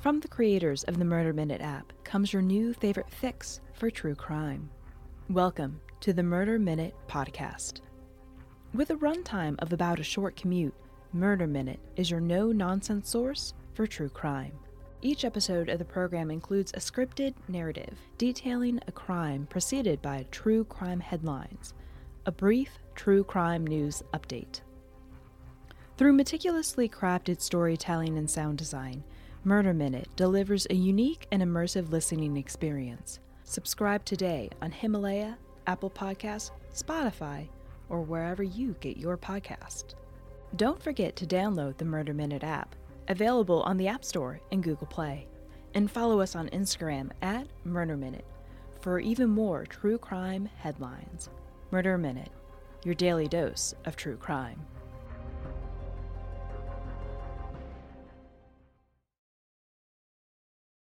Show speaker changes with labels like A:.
A: From the creators of the Murder Minute app comes your new favorite fix for true crime. Welcome to the Murder Minute podcast. With a runtime of about a short commute, Murder Minute is your no nonsense source for true crime. Each episode of the program includes a scripted narrative detailing a crime preceded by true crime headlines, a brief true crime news update. Through meticulously crafted storytelling and sound design, Murder Minute delivers a unique and immersive listening experience. Subscribe today on Himalaya, Apple Podcasts, Spotify, or wherever you get your podcast. Don't forget to download the Murder Minute app, available on the App Store and Google Play. And follow us on Instagram at Murder Minute for even more true crime headlines. Murder Minute, your daily dose of true crime.